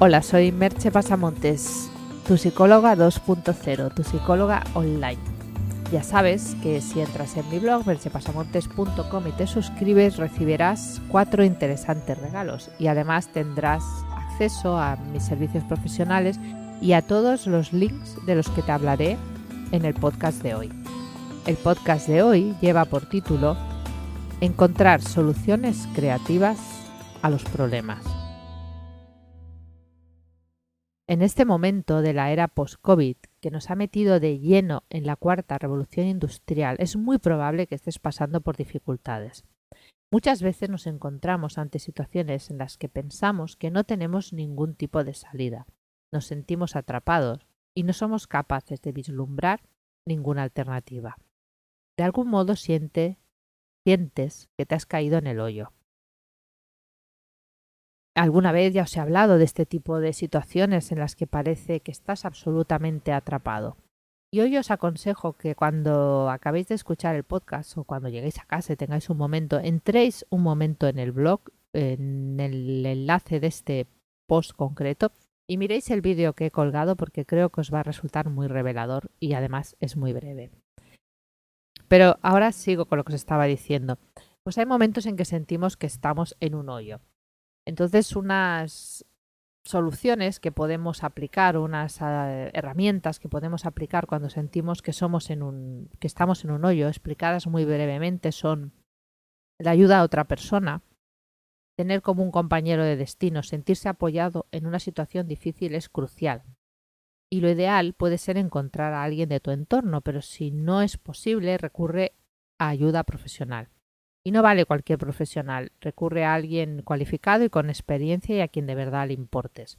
Hola, soy Merche Pasamontes, tu psicóloga 2.0, tu psicóloga online. Ya sabes que si entras en mi blog merchepasamontes.com y te suscribes recibirás cuatro interesantes regalos y además tendrás acceso a mis servicios profesionales y a todos los links de los que te hablaré en el podcast de hoy. El podcast de hoy lleva por título Encontrar soluciones creativas a los problemas. En este momento de la era post-COVID, que nos ha metido de lleno en la cuarta revolución industrial, es muy probable que estés pasando por dificultades. Muchas veces nos encontramos ante situaciones en las que pensamos que no tenemos ningún tipo de salida, nos sentimos atrapados y no somos capaces de vislumbrar ninguna alternativa. De algún modo siente, sientes que te has caído en el hoyo. Alguna vez ya os he hablado de este tipo de situaciones en las que parece que estás absolutamente atrapado. Y hoy os aconsejo que cuando acabéis de escuchar el podcast o cuando lleguéis a casa y tengáis un momento, entréis un momento en el blog, en el enlace de este post concreto y miréis el vídeo que he colgado porque creo que os va a resultar muy revelador y además es muy breve. Pero ahora sigo con lo que os estaba diciendo. Pues hay momentos en que sentimos que estamos en un hoyo. Entonces, unas soluciones que podemos aplicar, unas uh, herramientas que podemos aplicar cuando sentimos que somos en un, que estamos en un hoyo, explicadas muy brevemente, son la ayuda a otra persona, tener como un compañero de destino, sentirse apoyado en una situación difícil es crucial. Y lo ideal puede ser encontrar a alguien de tu entorno, pero si no es posible, recurre a ayuda profesional. Y no vale cualquier profesional, recurre a alguien cualificado y con experiencia y a quien de verdad le importes.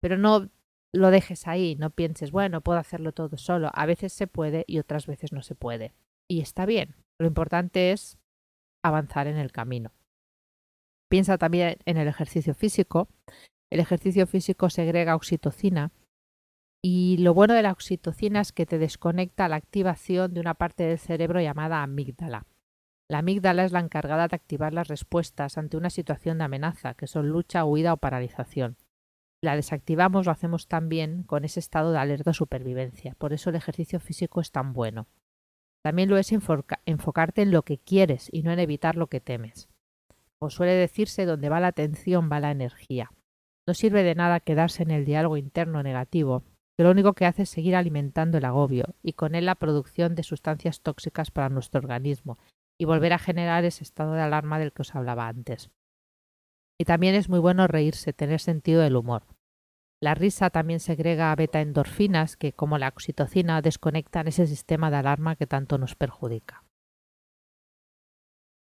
Pero no lo dejes ahí, no pienses, bueno, puedo hacerlo todo solo. A veces se puede y otras veces no se puede. Y está bien. Lo importante es avanzar en el camino. Piensa también en el ejercicio físico. El ejercicio físico segrega oxitocina y lo bueno de la oxitocina es que te desconecta la activación de una parte del cerebro llamada amígdala. La amígdala es la encargada de activar las respuestas ante una situación de amenaza, que son lucha, huida o paralización. La desactivamos, lo hacemos también con ese estado de alerta o supervivencia. Por eso el ejercicio físico es tan bueno. También lo es enfocarte en lo que quieres y no en evitar lo que temes. Como suele decirse, donde va la atención va la energía. No sirve de nada quedarse en el diálogo interno negativo, que lo único que hace es seguir alimentando el agobio y con él la producción de sustancias tóxicas para nuestro organismo y volver a generar ese estado de alarma del que os hablaba antes. Y también es muy bueno reírse, tener sentido del humor. La risa también segrega beta-endorfinas que, como la oxitocina, desconectan ese sistema de alarma que tanto nos perjudica.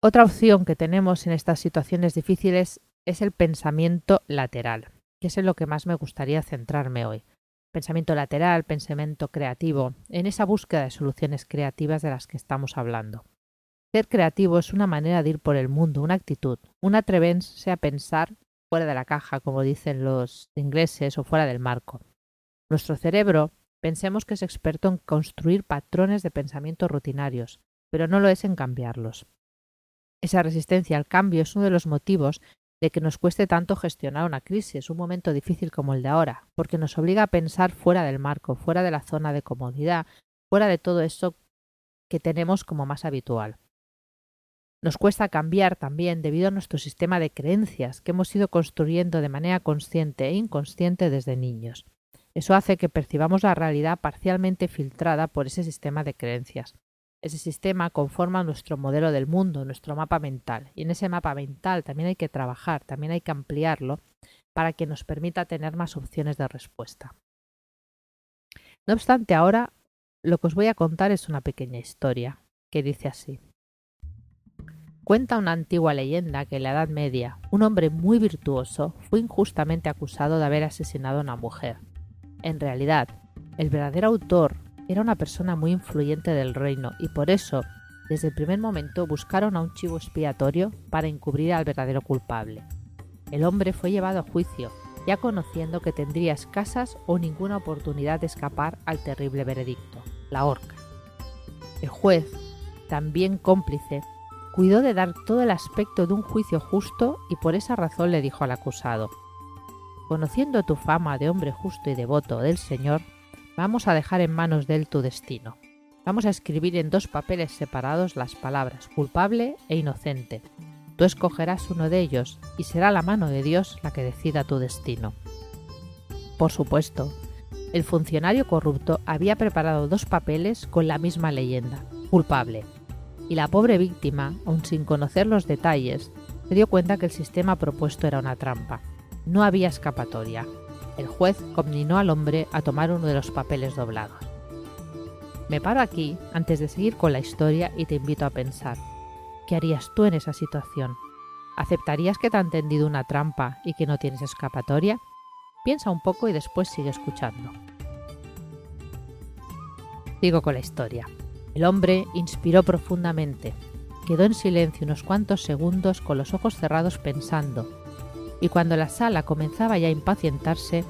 Otra opción que tenemos en estas situaciones difíciles es el pensamiento lateral, que es en lo que más me gustaría centrarme hoy. Pensamiento lateral, pensamiento creativo, en esa búsqueda de soluciones creativas de las que estamos hablando. Ser creativo es una manera de ir por el mundo, una actitud, un atreverse a pensar fuera de la caja, como dicen los ingleses, o fuera del marco. Nuestro cerebro, pensemos que es experto en construir patrones de pensamiento rutinarios, pero no lo es en cambiarlos. Esa resistencia al cambio es uno de los motivos de que nos cueste tanto gestionar una crisis, un momento difícil como el de ahora, porque nos obliga a pensar fuera del marco, fuera de la zona de comodidad, fuera de todo eso que tenemos como más habitual. Nos cuesta cambiar también debido a nuestro sistema de creencias que hemos ido construyendo de manera consciente e inconsciente desde niños. Eso hace que percibamos la realidad parcialmente filtrada por ese sistema de creencias. Ese sistema conforma nuestro modelo del mundo, nuestro mapa mental. Y en ese mapa mental también hay que trabajar, también hay que ampliarlo para que nos permita tener más opciones de respuesta. No obstante, ahora lo que os voy a contar es una pequeña historia que dice así. Cuenta una antigua leyenda que en la Edad Media un hombre muy virtuoso fue injustamente acusado de haber asesinado a una mujer. En realidad, el verdadero autor era una persona muy influyente del reino y por eso, desde el primer momento, buscaron a un chivo expiatorio para encubrir al verdadero culpable. El hombre fue llevado a juicio, ya conociendo que tendría escasas o ninguna oportunidad de escapar al terrible veredicto, la horca. El juez, también cómplice, cuidó de dar todo el aspecto de un juicio justo y por esa razón le dijo al acusado, conociendo tu fama de hombre justo y devoto del Señor, vamos a dejar en manos de Él tu destino. Vamos a escribir en dos papeles separados las palabras culpable e inocente. Tú escogerás uno de ellos y será la mano de Dios la que decida tu destino. Por supuesto, el funcionario corrupto había preparado dos papeles con la misma leyenda, culpable, y la pobre víctima, aun sin conocer los detalles, se dio cuenta que el sistema propuesto era una trampa. No había escapatoria. El juez conminó al hombre a tomar uno de los papeles doblados. Me paro aquí antes de seguir con la historia y te invito a pensar. ¿Qué harías tú en esa situación? ¿Aceptarías que te han tendido una trampa y que no tienes escapatoria? Piensa un poco y después sigue escuchando. Sigo con la historia. El hombre inspiró profundamente. Quedó en silencio unos cuantos segundos con los ojos cerrados pensando, y cuando la sala comenzaba ya a impacientarse,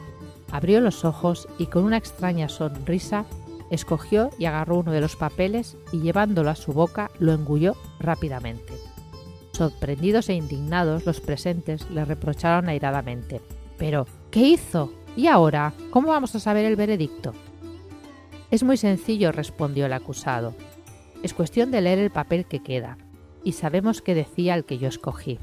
abrió los ojos y con una extraña sonrisa escogió y agarró uno de los papeles y llevándolo a su boca lo engulló rápidamente. Sorprendidos e indignados, los presentes le reprocharon airadamente. Pero, ¿qué hizo? ¿Y ahora? ¿Cómo vamos a saber el veredicto? Es muy sencillo, respondió el acusado. Es cuestión de leer el papel que queda, y sabemos qué decía el que yo escogí.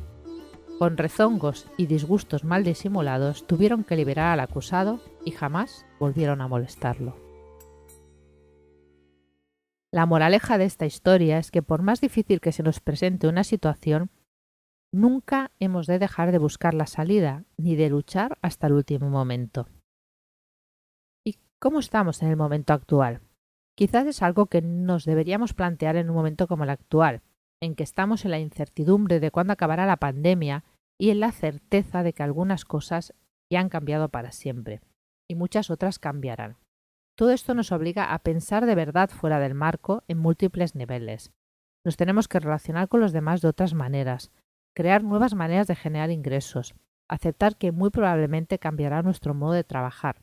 Con rezongos y disgustos mal disimulados, tuvieron que liberar al acusado y jamás volvieron a molestarlo. La moraleja de esta historia es que por más difícil que se nos presente una situación, nunca hemos de dejar de buscar la salida ni de luchar hasta el último momento. ¿Cómo estamos en el momento actual? Quizás es algo que nos deberíamos plantear en un momento como el actual, en que estamos en la incertidumbre de cuándo acabará la pandemia y en la certeza de que algunas cosas ya han cambiado para siempre y muchas otras cambiarán. Todo esto nos obliga a pensar de verdad fuera del marco en múltiples niveles. Nos tenemos que relacionar con los demás de otras maneras, crear nuevas maneras de generar ingresos, aceptar que muy probablemente cambiará nuestro modo de trabajar,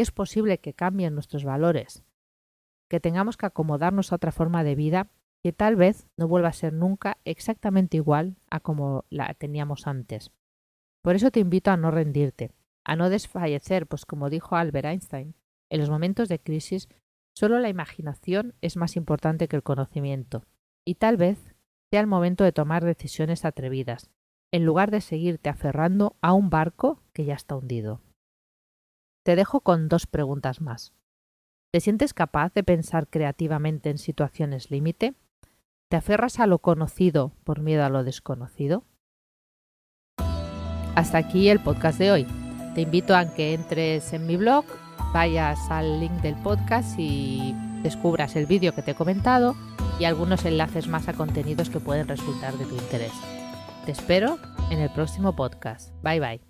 es posible que cambien nuestros valores, que tengamos que acomodarnos a otra forma de vida que tal vez no vuelva a ser nunca exactamente igual a como la teníamos antes. Por eso te invito a no rendirte, a no desfallecer, pues como dijo Albert Einstein, en los momentos de crisis solo la imaginación es más importante que el conocimiento, y tal vez sea el momento de tomar decisiones atrevidas, en lugar de seguirte aferrando a un barco que ya está hundido. Te dejo con dos preguntas más. ¿Te sientes capaz de pensar creativamente en situaciones límite? ¿Te aferras a lo conocido por miedo a lo desconocido? Hasta aquí el podcast de hoy. Te invito a que entres en mi blog, vayas al link del podcast y descubras el vídeo que te he comentado y algunos enlaces más a contenidos que pueden resultar de tu interés. Te espero en el próximo podcast. Bye bye.